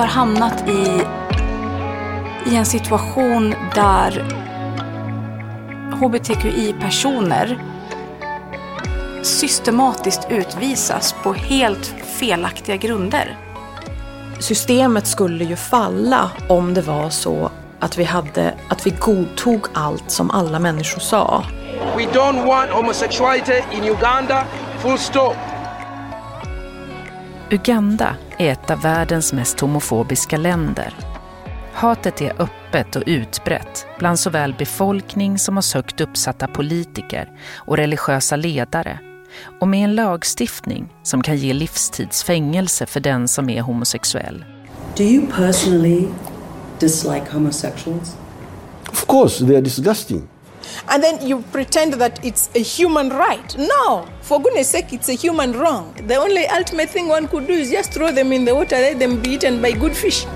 har hamnat i, i en situation där hbtqi-personer systematiskt utvisas på helt felaktiga grunder. Systemet skulle ju falla om det var så att vi, hade, att vi godtog allt som alla människor sa. We don't want homosexuality in Uganda, full stop. Uganda är ett av världens mest homofobiska länder. Hatet är öppet och utbrett bland såväl befolkning som hos högt uppsatta politiker och religiösa ledare och med en lagstiftning som kan ge livstidsfängelse för den som är homosexuell. Do you personally dislike homosexuals? Of course, they are disgusting. And then you pretend that it's a human right. No, for goodness sake, it's a human wrong. The only ultimate thing one could do is just throw them in the water, let them be eaten by good fish.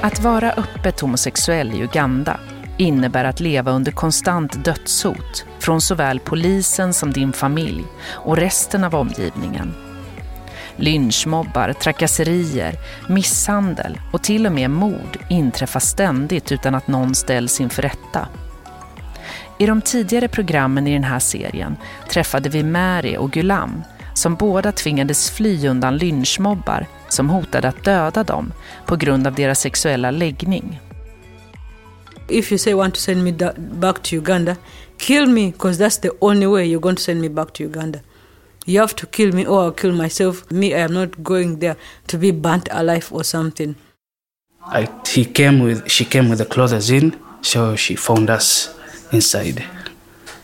Att vara öppet homosexuell i Uganda innebär att leva under konstant dödshot från såväl polisen som din familj och resten av omgivningen. Lynchmobbar, trakasserier, misshandel och till och med mord inträffar ständigt utan att någon ställs inför rätta. I de tidigare programmen i den här serien träffade vi Mary och Gulam som båda tvingades fly undan lynchmobbar som hotade att döda dem på grund av deras sexuella läggning. If you say want to send me back to Uganda, kill me because that's the only way you're going to send me back to Uganda. You have to kill me or I'll kill myself. Me, I am not going there to be burnt alive or something. I, he came with, she came with the clothes in, so she found us inside.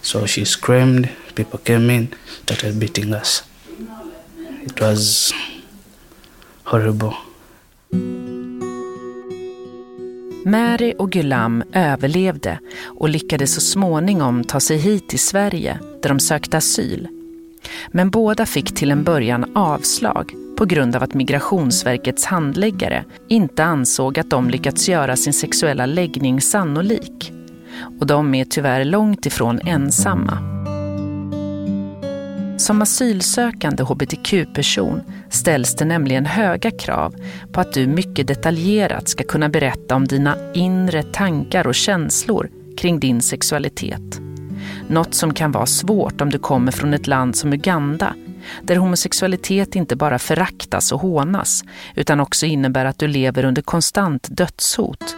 So she screamed, people came in, started beating us. It was horrible. Mary och Gulam överlevde och lyckades så småningom ta sig hit till Sverige där de sökte asyl. Men båda fick till en början avslag på grund av att Migrationsverkets handläggare inte ansåg att de lyckats göra sin sexuella läggning sannolik. Och de är tyvärr långt ifrån ensamma. Som asylsökande hbtq-person ställs det nämligen höga krav på att du mycket detaljerat ska kunna berätta om dina inre tankar och känslor kring din sexualitet. Något som kan vara svårt om du kommer från ett land som Uganda där homosexualitet inte bara föraktas och hånas utan också innebär att du lever under konstant dödshot.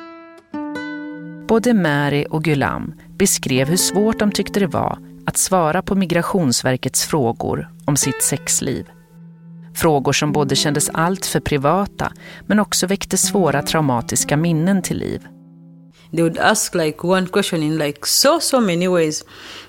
Både Mary och Gulam beskrev hur svårt de tyckte det var att svara på Migrationsverkets frågor om sitt sexliv. Frågor som både kändes allt för privata men också väckte svåra traumatiska minnen till liv. They would ask like one question in like so so many ways.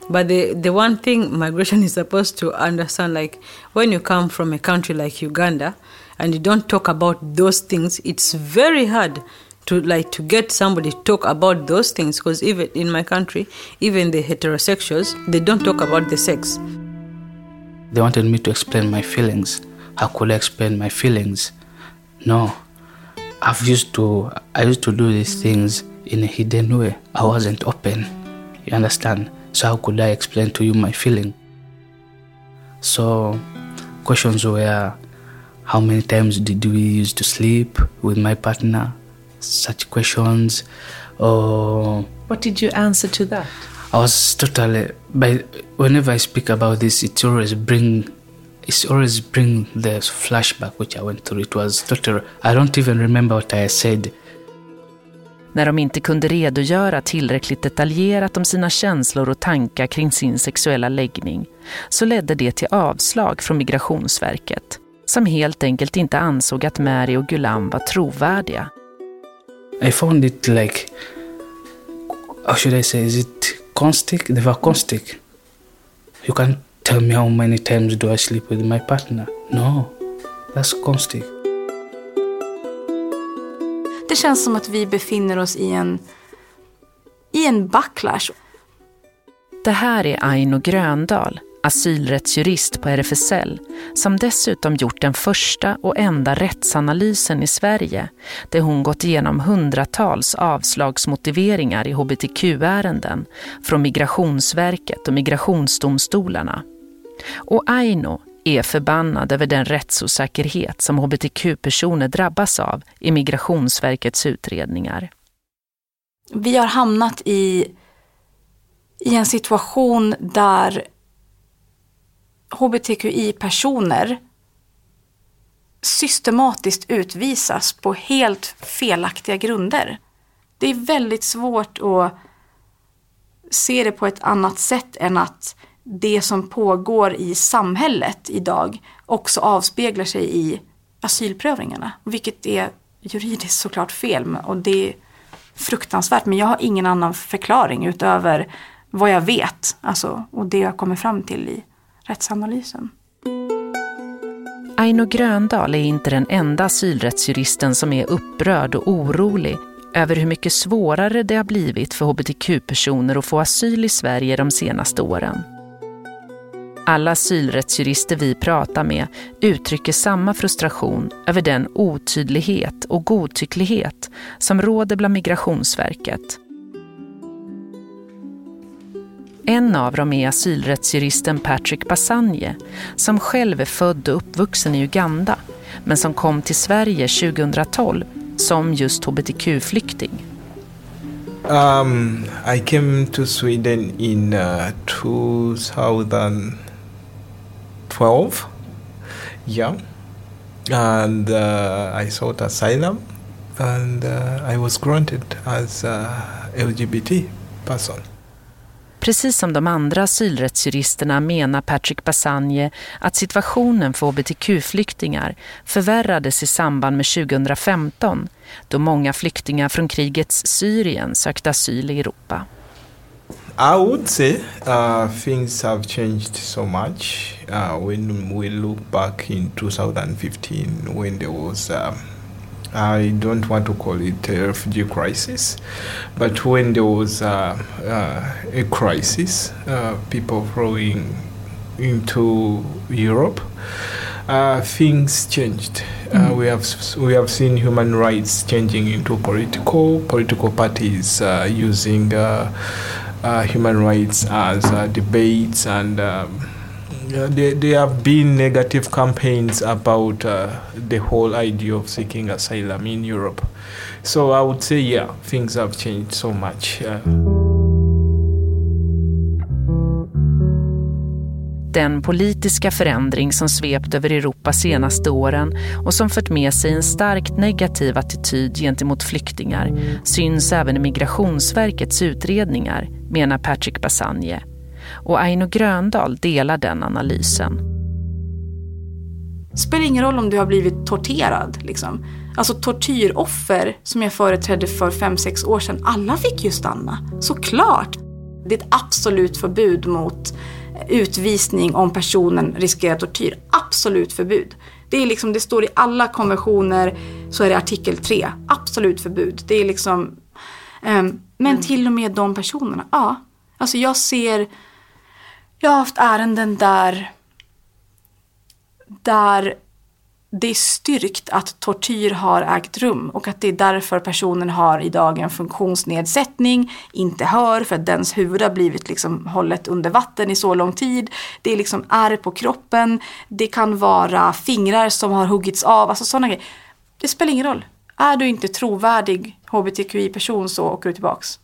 But the the one thing migration is supposed to understand like when you come from a country like Uganda and you don't talk about those things, it's very hard to like to get somebody to talk about those things. Because even in my country even the heterosexuals they don't talk about the sex. They wanted me to explain my feelings. How could i explain my feelings? No. I've used to i used to do these things in a hidden way i wasn't open. You understand? So how could i explain to you my feeling? So questions were how many times did we used to sleep with my partner? Such questions or what did you answer to that? I was totally by whenever i speak about this it always bring it's always bring the flashback which i went through. It was totally i don't even remember what i said när de inte kunde redogöra tillräckligt detaljerat om sina känslor och tankar kring sin sexuella läggning så ledde det till avslag från Migrationsverket som helt enkelt inte ansåg att Mary och Gulam var trovärdiga. I found it like, how should I say, is it constic? They were constic. You can't tell me how many times do I sleep with my partner. No, that's konstigt. Det känns som att vi befinner oss i en, i en backlash. Det här är Aino Gröndal, asylrättsjurist på RFSL, som dessutom gjort den första och enda rättsanalysen i Sverige, där hon gått igenom hundratals avslagsmotiveringar i hbtq-ärenden från Migrationsverket och migrationsdomstolarna. Och Aino är förbannad över den rättsosäkerhet som hbtq-personer drabbas av i Migrationsverkets utredningar. Vi har hamnat i, i en situation där hbtqi-personer systematiskt utvisas på helt felaktiga grunder. Det är väldigt svårt att se det på ett annat sätt än att det som pågår i samhället idag också avspeglar sig i asylprövningarna. Vilket är juridiskt såklart fel och det är fruktansvärt. Men jag har ingen annan förklaring utöver vad jag vet alltså, och det jag kommer fram till i rättsanalysen. Aino Gröndal är inte den enda asylrättsjuristen som är upprörd och orolig över hur mycket svårare det har blivit för hbtq-personer att få asyl i Sverige de senaste åren. Alla asylrättsjurister vi pratar med uttrycker samma frustration över den otydlighet och godtycklighet som råder bland Migrationsverket. En av dem är asylrättsjuristen Patrick Basanje som själv är född och uppvuxen i Uganda men som kom till Sverige 2012 som just hbtq-flykting. Um, I came to Sweden in uh, 12. Yeah. And uh, I sought asylum and uh, I was granted as a LGBT person. Precis som de andra asylrättsjuristerna menar Patrick Basanje att situationen för hbtq-flyktingar förvärrades i samband med 2015 då många flyktingar från krigets Syrien sökte asyl i Europa. I would say uh, things have changed so much. Uh, when we look back in 2015 when there was uh, I don't want to call it a refugee crisis, but when there was uh, uh, a crisis, uh, people flowing into Europe, uh, things changed. Uh, we have we have seen human rights changing into political. Political parties uh, using human rights as debates and. Um, there, there have been negative campaigns about uh, the whole idea of seeking asylum in Europe. So I would say, yeah, things have changed so much. Den politiska förändring som svept över Europa senaste åren och som fört med sig en starkt negativ attityd gentemot flyktingar syns även i Migrationsverkets utredningar, menar Patrick Basanje och Aino Gröndal delar den analysen. Det spelar ingen roll om du har blivit torterad. Liksom. Alltså tortyroffer som jag företrädde för fem sex år sedan, alla fick ju stanna. Såklart! Det är ett absolut förbud mot utvisning om personen riskerar tortyr. Absolut förbud. Det, är liksom, det står i alla konventioner, så är det artikel 3. Absolut förbud. Det är liksom... Um, men mm. till och med de personerna, ja. Alltså jag ser jag har haft ärenden där, där det är styrkt att tortyr har ägt rum och att det är därför personen har idag en funktionsnedsättning, inte hör för att dens huvud har blivit liksom hållet under vatten i så lång tid. Det är liksom ärr på kroppen, det kan vara fingrar som har huggits av, alltså sådana grejer. Det spelar ingen roll. Är du inte trovärdig hbtqi-person så åker du tillbaks.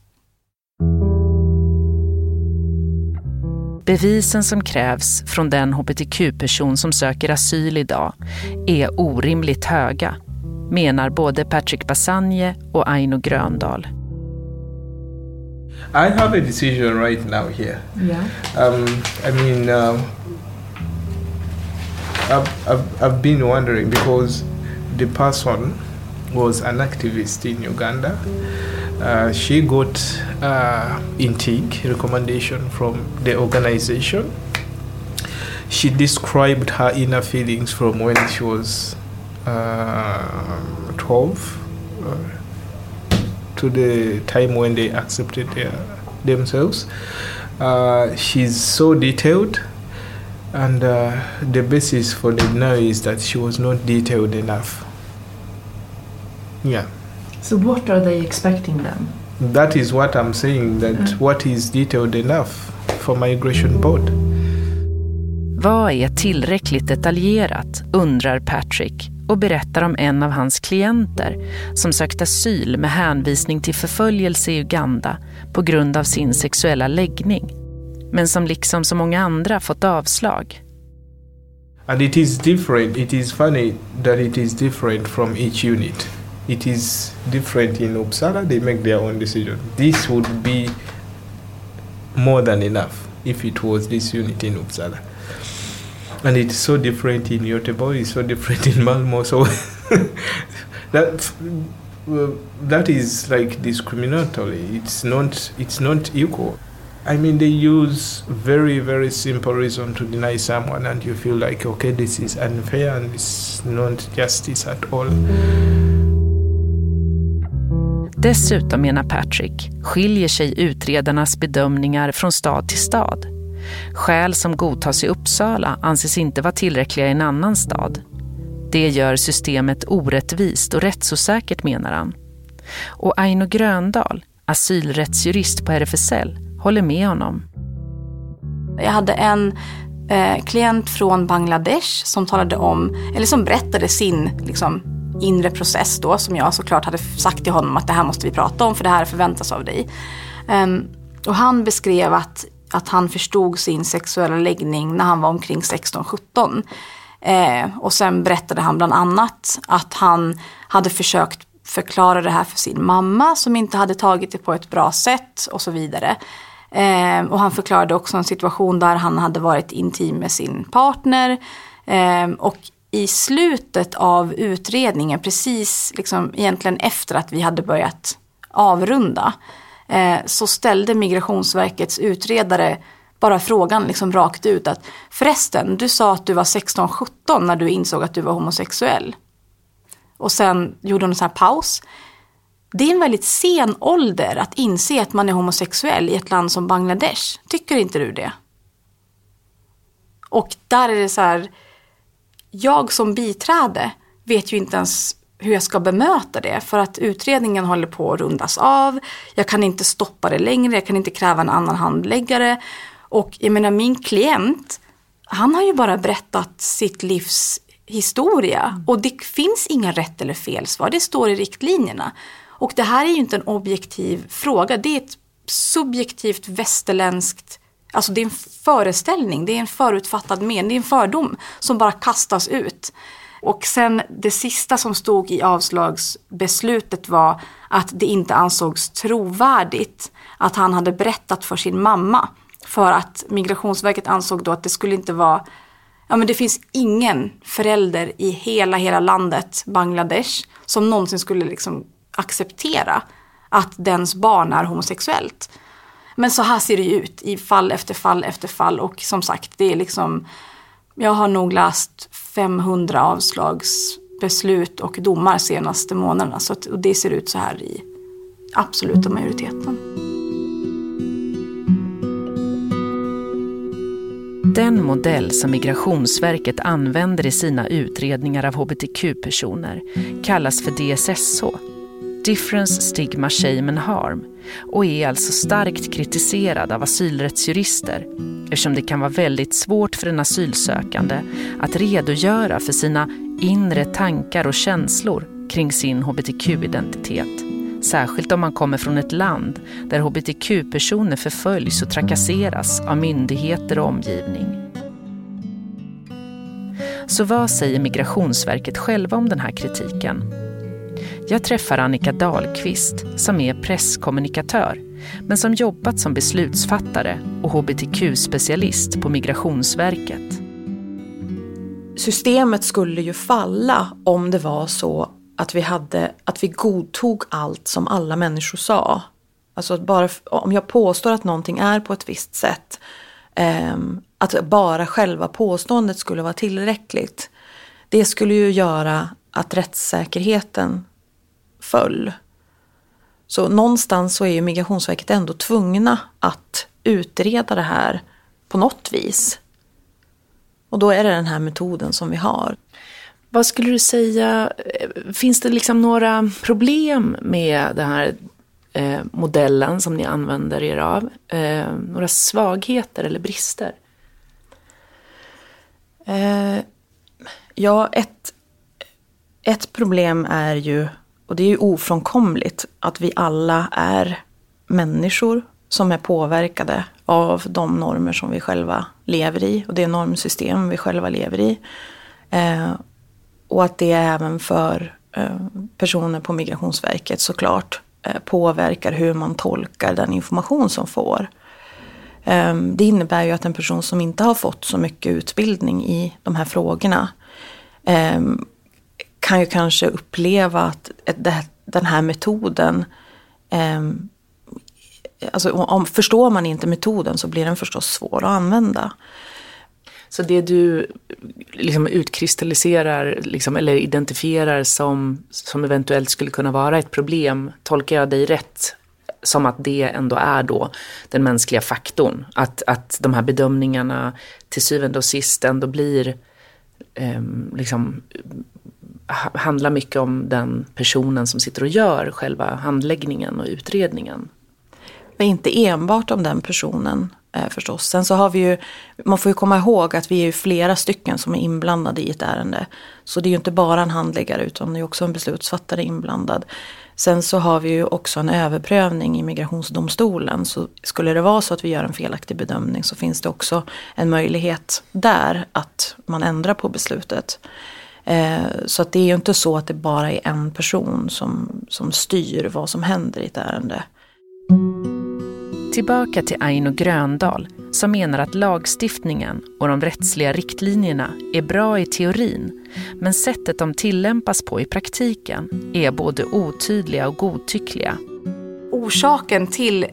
Bevisen som krävs från den hbtq-person som söker asyl idag är orimligt höga, menar både Patrick Basanje och Aino Gröndal. I have a decision right now here. Yeah. Um, I mean, uh, I've, I've, I've been wondering because the person was an activist in Uganda. Uh, she got uh, intake recommendation from the organization. She described her inner feelings from when she was uh, 12 uh, to the time when they accepted their, themselves. Uh, she's so detailed, and the basis for the no is that she was not detailed enough. Yeah. So what are they expecting then? That is what I'm saying, that mm. what is detailed enough for migration board. Vad är tillräckligt detaljerat, undrar Patrick och berättar om en av hans klienter som sökt asyl med hänvisning till förföljelse i Uganda på grund av sin sexuella läggning, men som liksom så många andra fått avslag. And it is different. It is funny that it is different from each unit. It is different in Uppsala, they make their own decision. This would be more than enough if it was this unit in Uppsala. And it's so different in Göteborg, it's so different in Malmo, so that well, that is like discriminatory. It's not it's not equal. I mean, they use very, very simple reason to deny someone, and you feel like, okay, this is unfair and it's not justice at all. Dessutom menar Patrick skiljer sig utredarnas bedömningar från stad till stad. Skäl som godtas i Uppsala anses inte vara tillräckliga i en annan stad. Det gör systemet orättvist och rättsosäkert menar han. Och Aino Gröndal, asylrättsjurist på RFSL, håller med honom. Jag hade en eh, klient från Bangladesh som talade om, eller som berättade sin liksom, inre process då, som jag såklart hade sagt till honom att det här måste vi prata om för det här förväntas av dig. Um, och han beskrev att, att han förstod sin sexuella läggning när han var omkring 16-17. Eh, och sen berättade han bland annat att han hade försökt förklara det här för sin mamma som inte hade tagit det på ett bra sätt och så vidare. Eh, och han förklarade också en situation där han hade varit intim med sin partner. Eh, och i slutet av utredningen, precis liksom egentligen efter att vi hade börjat avrunda, eh, så ställde Migrationsverkets utredare bara frågan liksom rakt ut att förresten, du sa att du var 16-17 när du insåg att du var homosexuell. Och sen gjorde hon en sån här paus. Det är en väldigt sen ålder att inse att man är homosexuell i ett land som Bangladesh. Tycker inte du det? Och där är det så här, jag som biträde vet ju inte ens hur jag ska bemöta det för att utredningen håller på att rundas av. Jag kan inte stoppa det längre, jag kan inte kräva en annan handläggare. Och jag menar min klient, han har ju bara berättat sitt livs historia mm. och det finns inga rätt eller fel svar, det står i riktlinjerna. Och det här är ju inte en objektiv fråga, det är ett subjektivt västerländskt Alltså det är en föreställning, det är en förutfattad mening, det är en fördom som bara kastas ut. Och sen det sista som stod i avslagsbeslutet var att det inte ansågs trovärdigt att han hade berättat för sin mamma. För att Migrationsverket ansåg då att det skulle inte vara Ja men det finns ingen förälder i hela, hela landet Bangladesh som någonsin skulle liksom acceptera att dens barn är homosexuellt. Men så här ser det ut i fall efter fall efter fall. Och som sagt det är liksom jag har nog läst 500 avslagsbeslut och domar senaste månaderna. Så att, och det ser ut så här i absoluta majoriteten. Den modell som Migrationsverket använder i sina utredningar av hbtq-personer kallas för DSSH, Difference, Stigma, Shame and Harm och är alltså starkt kritiserad av asylrättsjurister eftersom det kan vara väldigt svårt för en asylsökande att redogöra för sina inre tankar och känslor kring sin hbtq-identitet. Särskilt om man kommer från ett land där hbtq-personer förföljs och trakasseras av myndigheter och omgivning. Så vad säger Migrationsverket själva om den här kritiken? Jag träffar Annika Dahlqvist som är presskommunikatör men som jobbat som beslutsfattare och hbtq-specialist på Migrationsverket. Systemet skulle ju falla om det var så att vi, hade, att vi godtog allt som alla människor sa. Alltså bara om jag påstår att någonting är på ett visst sätt, eh, att bara själva påståendet skulle vara tillräckligt. Det skulle ju göra att rättssäkerheten föll. Så någonstans så är ju Migrationsverket ändå tvungna att utreda det här på något vis. Och då är det den här metoden som vi har. Vad skulle du säga, finns det liksom några problem med den här eh, modellen som ni använder er av? Eh, några svagheter eller brister? Eh, ja, ett, ett problem är ju, och det är ju ofrånkomligt, att vi alla är människor som är påverkade av de normer som vi själva lever i och det normsystem vi själva lever i. Eh, och att det även för eh, personer på Migrationsverket såklart eh, påverkar hur man tolkar den information som får. Eh, det innebär ju att en person som inte har fått så mycket utbildning i de här frågorna eh, kan ju kanske uppleva att den här metoden eh, Alltså, om, förstår man inte metoden så blir den förstås svår att använda. Så det du liksom utkristalliserar liksom, eller identifierar som, som eventuellt skulle kunna vara ett problem, tolkar jag dig rätt? Som att det ändå är då den mänskliga faktorn. Att, att de här bedömningarna till syvende och sist ändå blir eh, liksom, handlar mycket om den personen som sitter och gör själva handläggningen och utredningen. Men inte enbart om den personen eh, förstås. Sen så har vi ju, man får ju komma ihåg att vi är ju flera stycken som är inblandade i ett ärende. Så det är ju inte bara en handläggare utan det är också en beslutsfattare inblandad. Sen så har vi ju också en överprövning i migrationsdomstolen. Så skulle det vara så att vi gör en felaktig bedömning så finns det också en möjlighet där att man ändrar på beslutet. Eh, så att det är ju inte så att det bara är en person som, som styr vad som händer i ett ärende. Tillbaka till Aino Gröndal som menar att lagstiftningen och de rättsliga riktlinjerna är bra i teorin men sättet de tillämpas på i praktiken är både otydliga och godtyckliga. Orsaken till,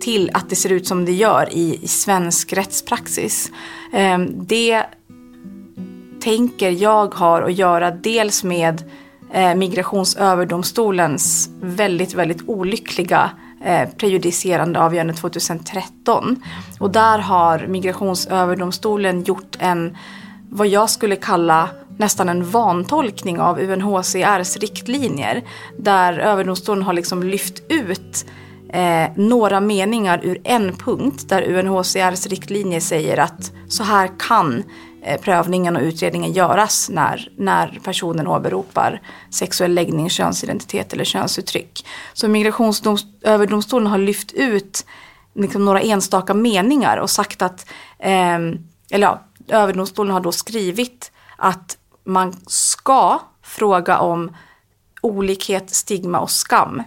till att det ser ut som det gör i, i svensk rättspraxis eh, det tänker jag har att göra dels med eh, Migrationsöverdomstolens väldigt, väldigt olyckliga eh, prejudicerande avgörande 2013. Och där har Migrationsöverdomstolen gjort en, vad jag skulle kalla nästan en vantolkning av UNHCRs riktlinjer. Där överdomstolen har liksom lyft ut eh, några meningar ur en punkt där UNHCRs riktlinjer säger att så här kan Eh, prövningen och utredningen göras när, när personen åberopar sexuell läggning, könsidentitet eller könsuttryck. Så Migrationsöverdomstolen har lyft ut liksom några enstaka meningar och sagt att, eh, eller ja, överdomstolen har då skrivit att man ska fråga om olikhet, stigma och skam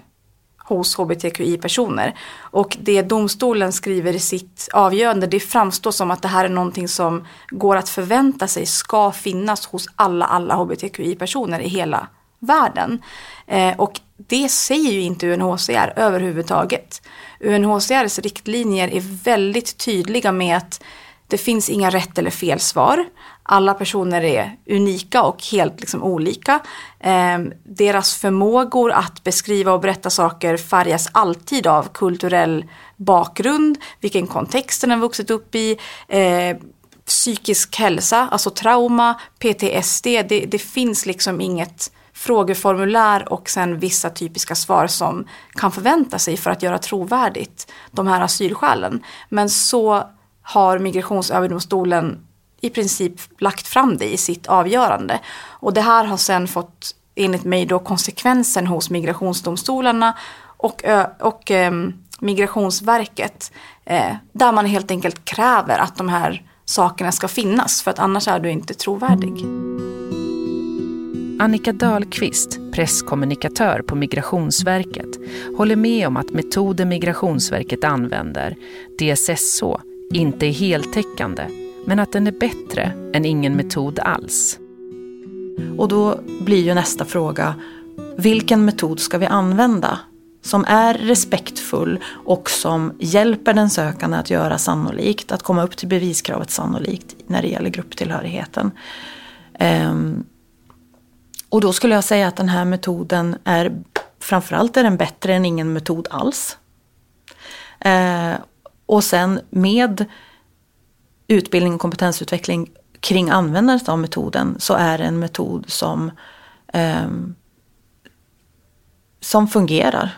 hos hbtqi-personer. Och det domstolen skriver i sitt avgörande, det framstår som att det här är någonting som går att förvänta sig ska finnas hos alla, alla hbtqi-personer i hela världen. Eh, och det säger ju inte UNHCR överhuvudtaget. UNHCRs riktlinjer är väldigt tydliga med att det finns inga rätt eller fel svar. Alla personer är unika och helt liksom olika. Eh, deras förmågor att beskriva och berätta saker färgas alltid av kulturell bakgrund, vilken kontext den har vuxit upp i, eh, psykisk hälsa, alltså trauma, PTSD. Det, det finns liksom inget frågeformulär och sen vissa typiska svar som kan förvänta sig för att göra trovärdigt de här asylskälen. Men så har Migrationsöverdomstolen i princip lagt fram det i sitt avgörande. Och det här har sen fått enligt mig då konsekvensen hos migrationsdomstolarna och, och eh, Migrationsverket. Eh, där man helt enkelt kräver att de här sakerna ska finnas för att annars är du inte trovärdig. Annika Dahlqvist, presskommunikatör på Migrationsverket, håller med om att metoden Migrationsverket använder, DSSO, inte är heltäckande men att den är bättre än ingen metod alls. Och då blir ju nästa fråga, vilken metod ska vi använda? Som är respektfull och som hjälper den sökande att göra sannolikt, att komma upp till beviskravet sannolikt när det gäller grupptillhörigheten. Um, och då skulle jag säga att den här metoden är, framförallt är den bättre än ingen metod alls. Uh, och sen med utbildning och kompetensutveckling kring användandet av metoden så är det en metod som, eh, som fungerar.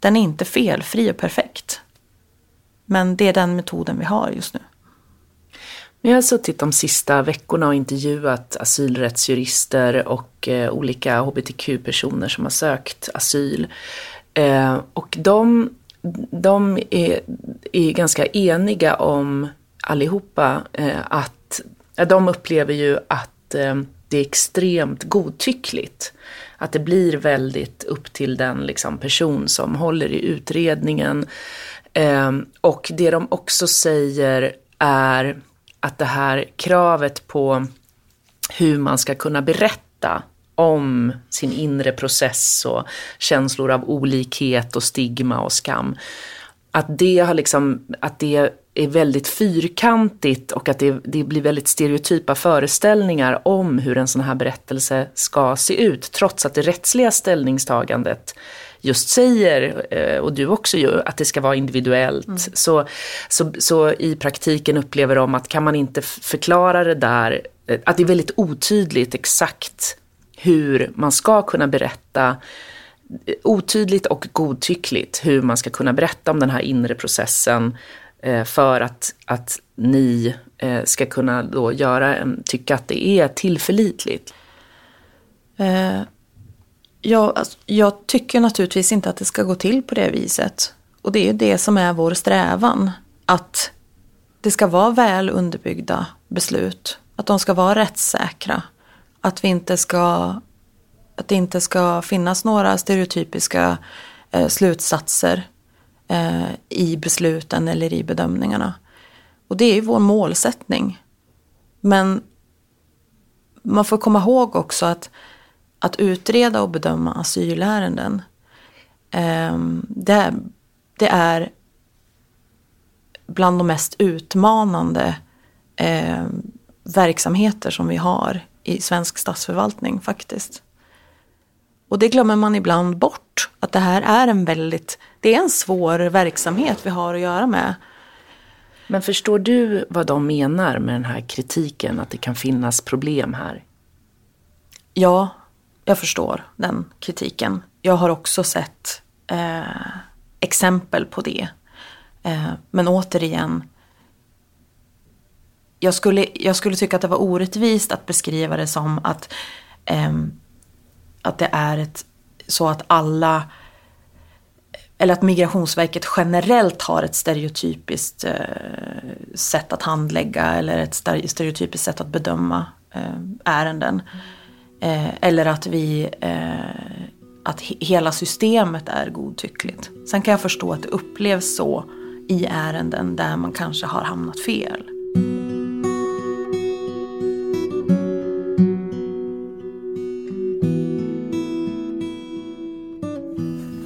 Den är inte felfri och perfekt. Men det är den metoden vi har just nu. Jag har alltså suttit de sista veckorna och intervjuat asylrättsjurister och eh, olika hbtq-personer som har sökt asyl. Eh, och de, de är, är ganska eniga om allihopa eh, att de upplever ju att eh, det är extremt godtyckligt. Att det blir väldigt upp till den liksom, person som håller i utredningen. Eh, och det de också säger är att det här kravet på hur man ska kunna berätta om sin inre process och känslor av olikhet och stigma och skam. Att det, har liksom, att det är väldigt fyrkantigt och att det, det blir väldigt stereotypa föreställningar om hur en sån här berättelse ska se ut. Trots att det rättsliga ställningstagandet just säger, eh, och du också ju, att det ska vara individuellt. Mm. Så, så, så i praktiken upplever de att kan man inte förklara det där, eh, att det är väldigt otydligt exakt hur man ska kunna berätta eh, otydligt och godtyckligt hur man ska kunna berätta om den här inre processen Eh, för att, att ni eh, ska kunna då göra en, tycka att det är tillförlitligt. Eh, jag, alltså, jag tycker naturligtvis inte att det ska gå till på det viset. Och det är det som är vår strävan. Att det ska vara väl underbyggda beslut. Att de ska vara rättssäkra. Att, vi inte ska, att det inte ska finnas några stereotypiska eh, slutsatser eh, i besluten eller i bedömningarna. Och det är ju vår målsättning. Men man får komma ihåg också att att utreda och bedöma asylärenden. eh, det, det är bland de mest utmanande eh, verksamheter som vi har i svensk statsförvaltning faktiskt. Och det glömmer man ibland bort. Att det här är en väldigt, det är en svår verksamhet vi har att göra med. Men förstår du vad de menar med den här kritiken, att det kan finnas problem här? Ja, jag förstår den kritiken. Jag har också sett eh, exempel på det. Eh, men återigen, jag skulle, jag skulle tycka att det var orättvist att beskriva det som att, eh, att det är ett, så att alla eller att Migrationsverket generellt har ett stereotypiskt eh, sätt att handlägga eller ett stereotypiskt sätt att bedöma eh, ärenden. Eh, eller att vi eh, att hela systemet är godtyckligt. Sen kan jag förstå att det upplevs så i ärenden där man kanske har hamnat fel.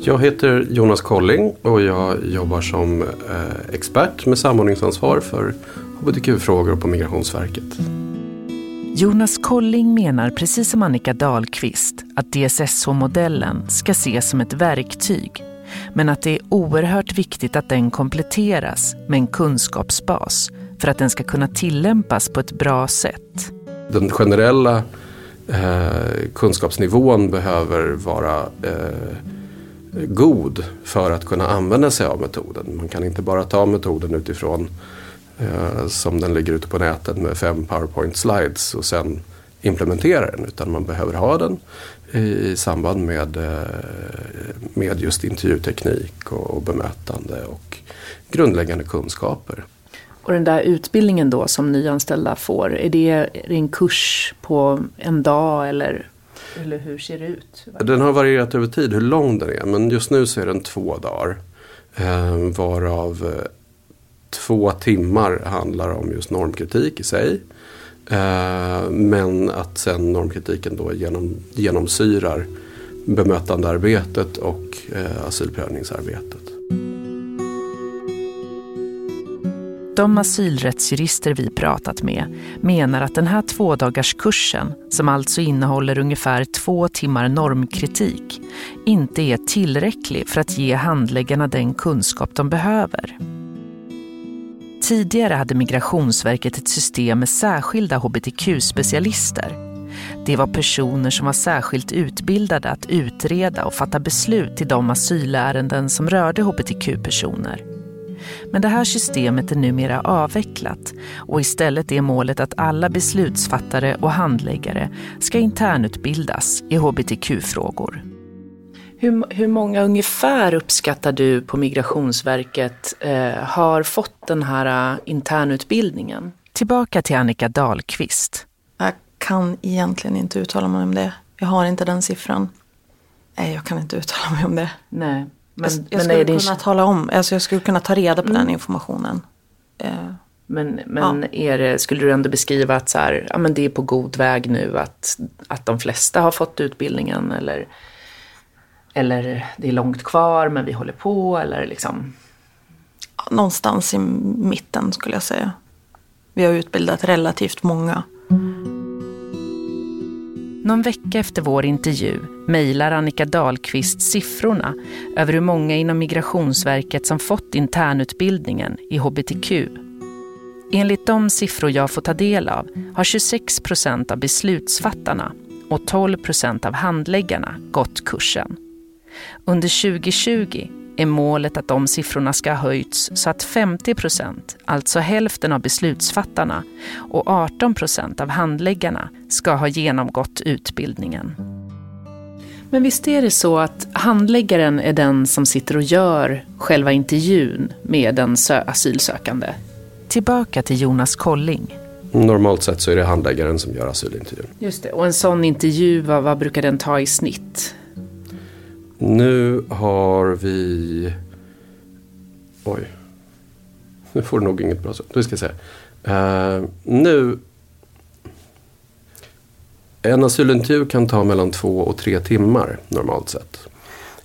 Jag heter Jonas Colling och jag jobbar som eh, expert med samordningsansvar för hbtq-frågor på Migrationsverket. Jonas Colling menar precis som Annika Dahlqvist att DSSH-modellen ska ses som ett verktyg men att det är oerhört viktigt att den kompletteras med en kunskapsbas för att den ska kunna tillämpas på ett bra sätt. Den generella eh, kunskapsnivån behöver vara eh, god för att kunna använda sig av metoden. Man kan inte bara ta metoden utifrån eh, som den ligger ute på nätet med fem powerpoint slides och sen implementera den. Utan man behöver ha den i samband med, eh, med just intervjuteknik och, och bemötande och grundläggande kunskaper. Och den där utbildningen då som nyanställda får, är det en kurs på en dag eller, eller hur ser det ut? Den har varierat över tid hur lång den är men just nu så är den två dagar. Eh, varav eh, två timmar handlar om just normkritik i sig. Eh, men att sen normkritiken då genom, genomsyrar bemötandearbetet och eh, asylprövningsarbetet. De asylrättsjurister vi pratat med menar att den här tvådagarskursen, som alltså innehåller ungefär två timmar normkritik, inte är tillräcklig för att ge handläggarna den kunskap de behöver. Tidigare hade Migrationsverket ett system med särskilda hbtq-specialister. Det var personer som var särskilt utbildade att utreda och fatta beslut i de asylärenden som rörde hbtq-personer. Men det här systemet är numera avvecklat och istället är målet att alla beslutsfattare och handläggare ska internutbildas i hbtq-frågor. Hur, hur många ungefär uppskattar du på Migrationsverket eh, har fått den här uh, internutbildningen? Tillbaka till Annika Dahlqvist. Jag kan egentligen inte uttala mig om det. Jag har inte den siffran. Nej, jag kan inte uttala mig om det. Nej. Men, jag, jag skulle din... kunna tala om, alltså jag skulle kunna ta reda på mm. den informationen. Eh, men men ja. är det, skulle du ändå beskriva att så här, ja, men det är på god väg nu att, att de flesta har fått utbildningen? Eller, eller det är långt kvar men vi håller på? Eller liksom? Någonstans i mitten skulle jag säga. Vi har utbildat relativt många. Någon vecka efter vår intervju mejlar Annika Dahlqvist siffrorna över hur många inom Migrationsverket som fått internutbildningen i hbtq. Enligt de siffror jag får ta del av har 26 procent av beslutsfattarna och 12 procent av handläggarna gått kursen. Under 2020 är målet att de siffrorna ska ha höjts så att 50 procent, alltså hälften av beslutsfattarna och 18 procent av handläggarna ska ha genomgått utbildningen. Men visst är det så att handläggaren är den som sitter och gör själva intervjun med den asylsökande? Tillbaka till Jonas Kolling. Normalt sett så är det handläggaren som gör asylintervjun. Just det, och en sån intervju, vad, vad brukar den ta i snitt? Nu har vi... Oj. Nu får du nog inget bra svar. Nu ska jag säga. Uh, nu... En asylintervju kan ta mellan två och tre timmar normalt sett.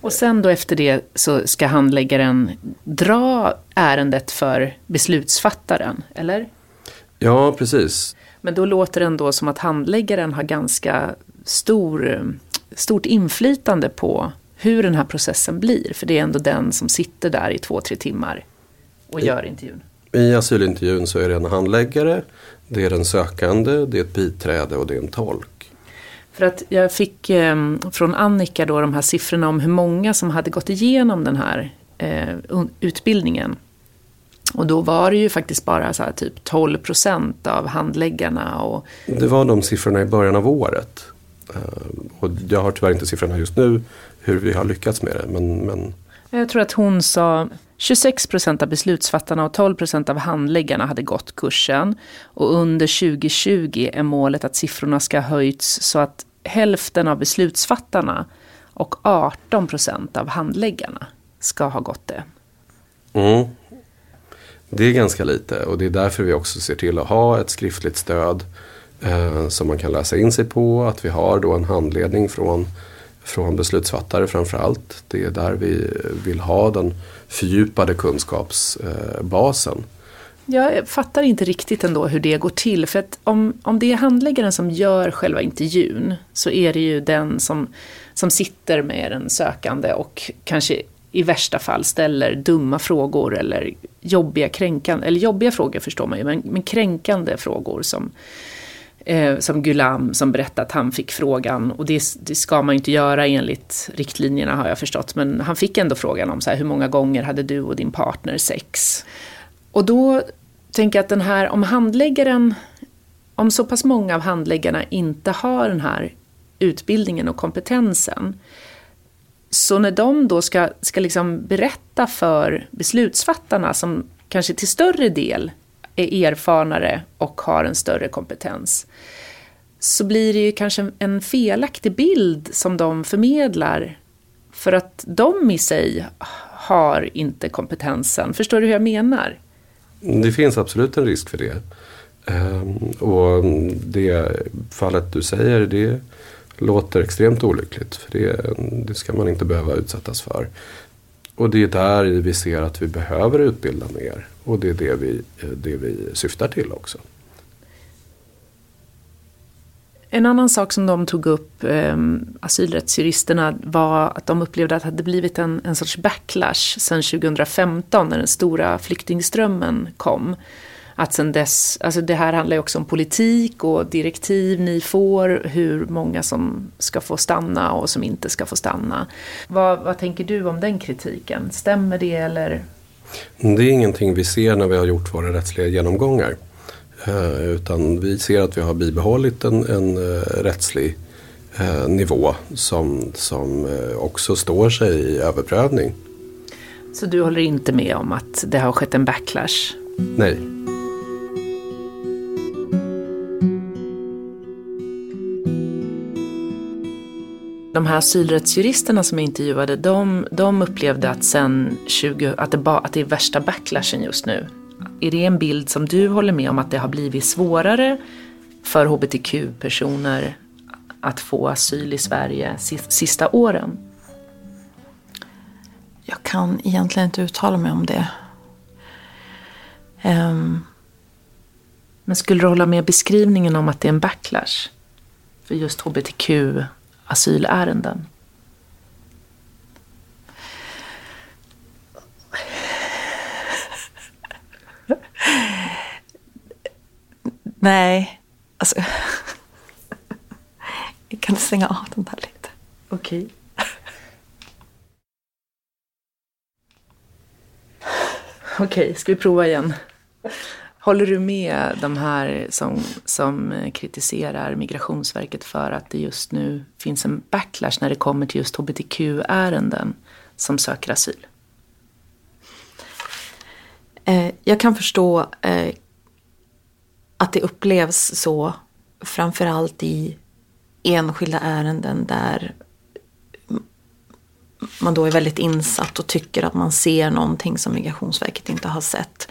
Och sen då efter det så ska handläggaren dra ärendet för beslutsfattaren, eller? Ja, precis. Men då låter det ändå som att handläggaren har ganska stor, stort inflytande på hur den här processen blir. För det är ändå den som sitter där i två, tre timmar och gör intervjun. I asylintervjun så är det en handläggare, det är den sökande, det är ett biträde och det är en tolk. För att jag fick eh, från Annika då de här siffrorna om hur många som hade gått igenom den här eh, utbildningen. Och då var det ju faktiskt bara så typ 12 procent av handläggarna. Och... Det var de siffrorna i början av året. Uh, och jag har tyvärr inte siffrorna just nu hur vi har lyckats med det. Men, men... Jag tror att hon sa 26 procent av beslutsfattarna och 12 procent av handläggarna hade gått kursen. Och under 2020 är målet att siffrorna ska ha höjts så att hälften av beslutsfattarna och 18 procent av handläggarna ska ha gått det. Mm. Det är ganska lite och det är därför vi också ser till att ha ett skriftligt stöd eh, som man kan läsa in sig på. Att vi har då en handledning från från beslutsfattare framför allt. Det är där vi vill ha den fördjupade kunskapsbasen. Jag fattar inte riktigt ändå hur det går till. För att om, om det är handläggaren som gör själva intervjun så är det ju den som, som sitter med den sökande och kanske i värsta fall ställer dumma frågor eller jobbiga, kränkande, eller jobbiga frågor förstår man ju, men, men kränkande frågor som eh, som Gulam som berättade att han fick frågan, och det, det, ska man ju inte göra enligt riktlinjerna har jag förstått, men han fick ändå frågan om så här, hur många gånger hade du och din partner sex? Och då tänker jag att den här, om handläggaren, om så pass många av handläggarna inte har den här utbildningen och kompetensen, så när de då ska, ska liksom berätta för beslutsfattarna som kanske till större del är erfarnare och har en större kompetens så blir det ju kanske en felaktig bild som de förmedlar för att de i sig har inte kompetensen. Förstår du hur jag menar? Det finns absolut en risk för det. Ehm, och det fallet du säger, det låter extremt olyckligt. För det, det ska man inte behöva utsättas för. Och det är där vi ser att vi behöver utbilda mer. Och det är det vi, det vi syftar till också. En annan sak som de tog upp, eh, asylrättsjuristerna, var att de upplevde att det hade blivit en, en sorts backlash sen 2015 när den stora flyktingströmmen kom att sen dess, alltså det här handlar ju också om politik och direktiv ni får, hur många som ska få stanna och som inte ska få stanna. Vad, vad tänker du om den kritiken? Stämmer det eller? Det är ingenting vi ser när vi har gjort våra rättsliga genomgångar. Eh, utan vi ser att vi har bibehållit en, en uh, rättslig uh, nivå som, som också står sig i överprövning. Så du håller inte med om att det har skett en backlash? Nej. De här asylrättsjuristerna som är intervjuade, de, de upplevde att, sen 20, att, det ba, att det är värsta backlashen just nu. Är det en bild som du håller med om att det har blivit svårare för hbtq-personer att få asyl i Sverige sista åren? Jag kan egentligen inte uttala mig om det. Um. Men skulle du hålla med beskrivningen om att det är en backlash för just hbtq-asylärenden? Nej, alltså. Jag kan stänga av den där lite. Okej. Okay. Okej, ska vi prova igen? Håller du med de här som, som kritiserar Migrationsverket för att det just nu finns en backlash när det kommer till just hbtq-ärenden som söker asyl? Eh, jag kan förstå eh, att det upplevs så, framförallt i enskilda ärenden där man då är väldigt insatt och tycker att man ser någonting som Migrationsverket inte har sett.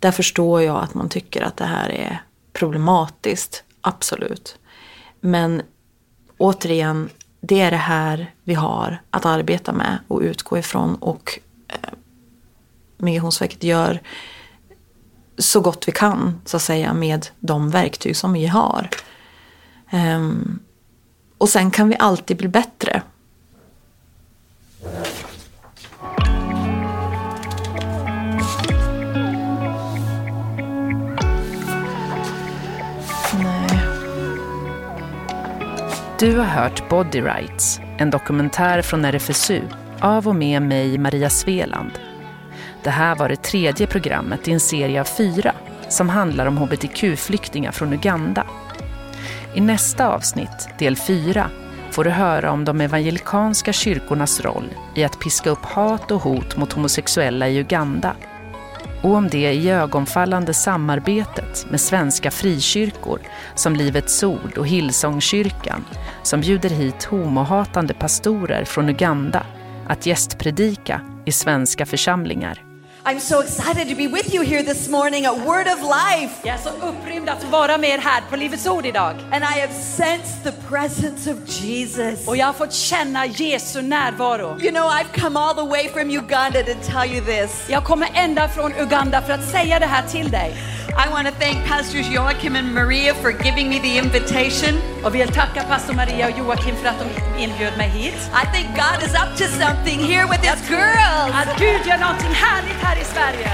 Där förstår jag att man tycker att det här är problematiskt, absolut. Men återigen, det är det här vi har att arbeta med och utgå ifrån och eh, Migrationsverket gör så gott vi kan så att säga med de verktyg som vi har. Um, och sen kan vi alltid bli bättre. Du har hört Body Rights, en dokumentär från RFSU av och med mig, Maria Sveland. Det här var det tredje programmet i en serie av fyra som handlar om hbtq-flyktingar från Uganda. I nästa avsnitt, del fyra, får du höra om de evangelikanska kyrkornas roll i att piska upp hat och hot mot homosexuella i Uganda och om det iögonfallande samarbetet med svenska frikyrkor som Livets Ord och Hillsongkyrkan som bjuder hit homohatande pastorer från Uganda att gästpredika i svenska församlingar. I'm so excited to be with you here this morning at Word of Life. Jag är så upprymd att vara med er här på Livets Ord idag. And I have sensed the presence of Jesus. Och jag har fått känna Jesu närvaro. You know, I've come all the way from Uganda to tell you this. Jag kommer ända från Uganda för att säga det här till dig. I want to thank Pastors Joachim and Maria for giving me the invitation. Och vill tacka pastor Maria och Joakim för att de inbjöd mig hit. I think God is up to something here with his girls. Att Gud gör någonting härligt här i Sverige.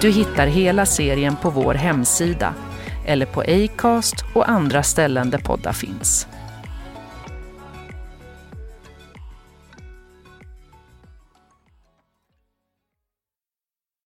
Du hittar hela serien på vår hemsida eller på Acast och andra ställen där poddar finns.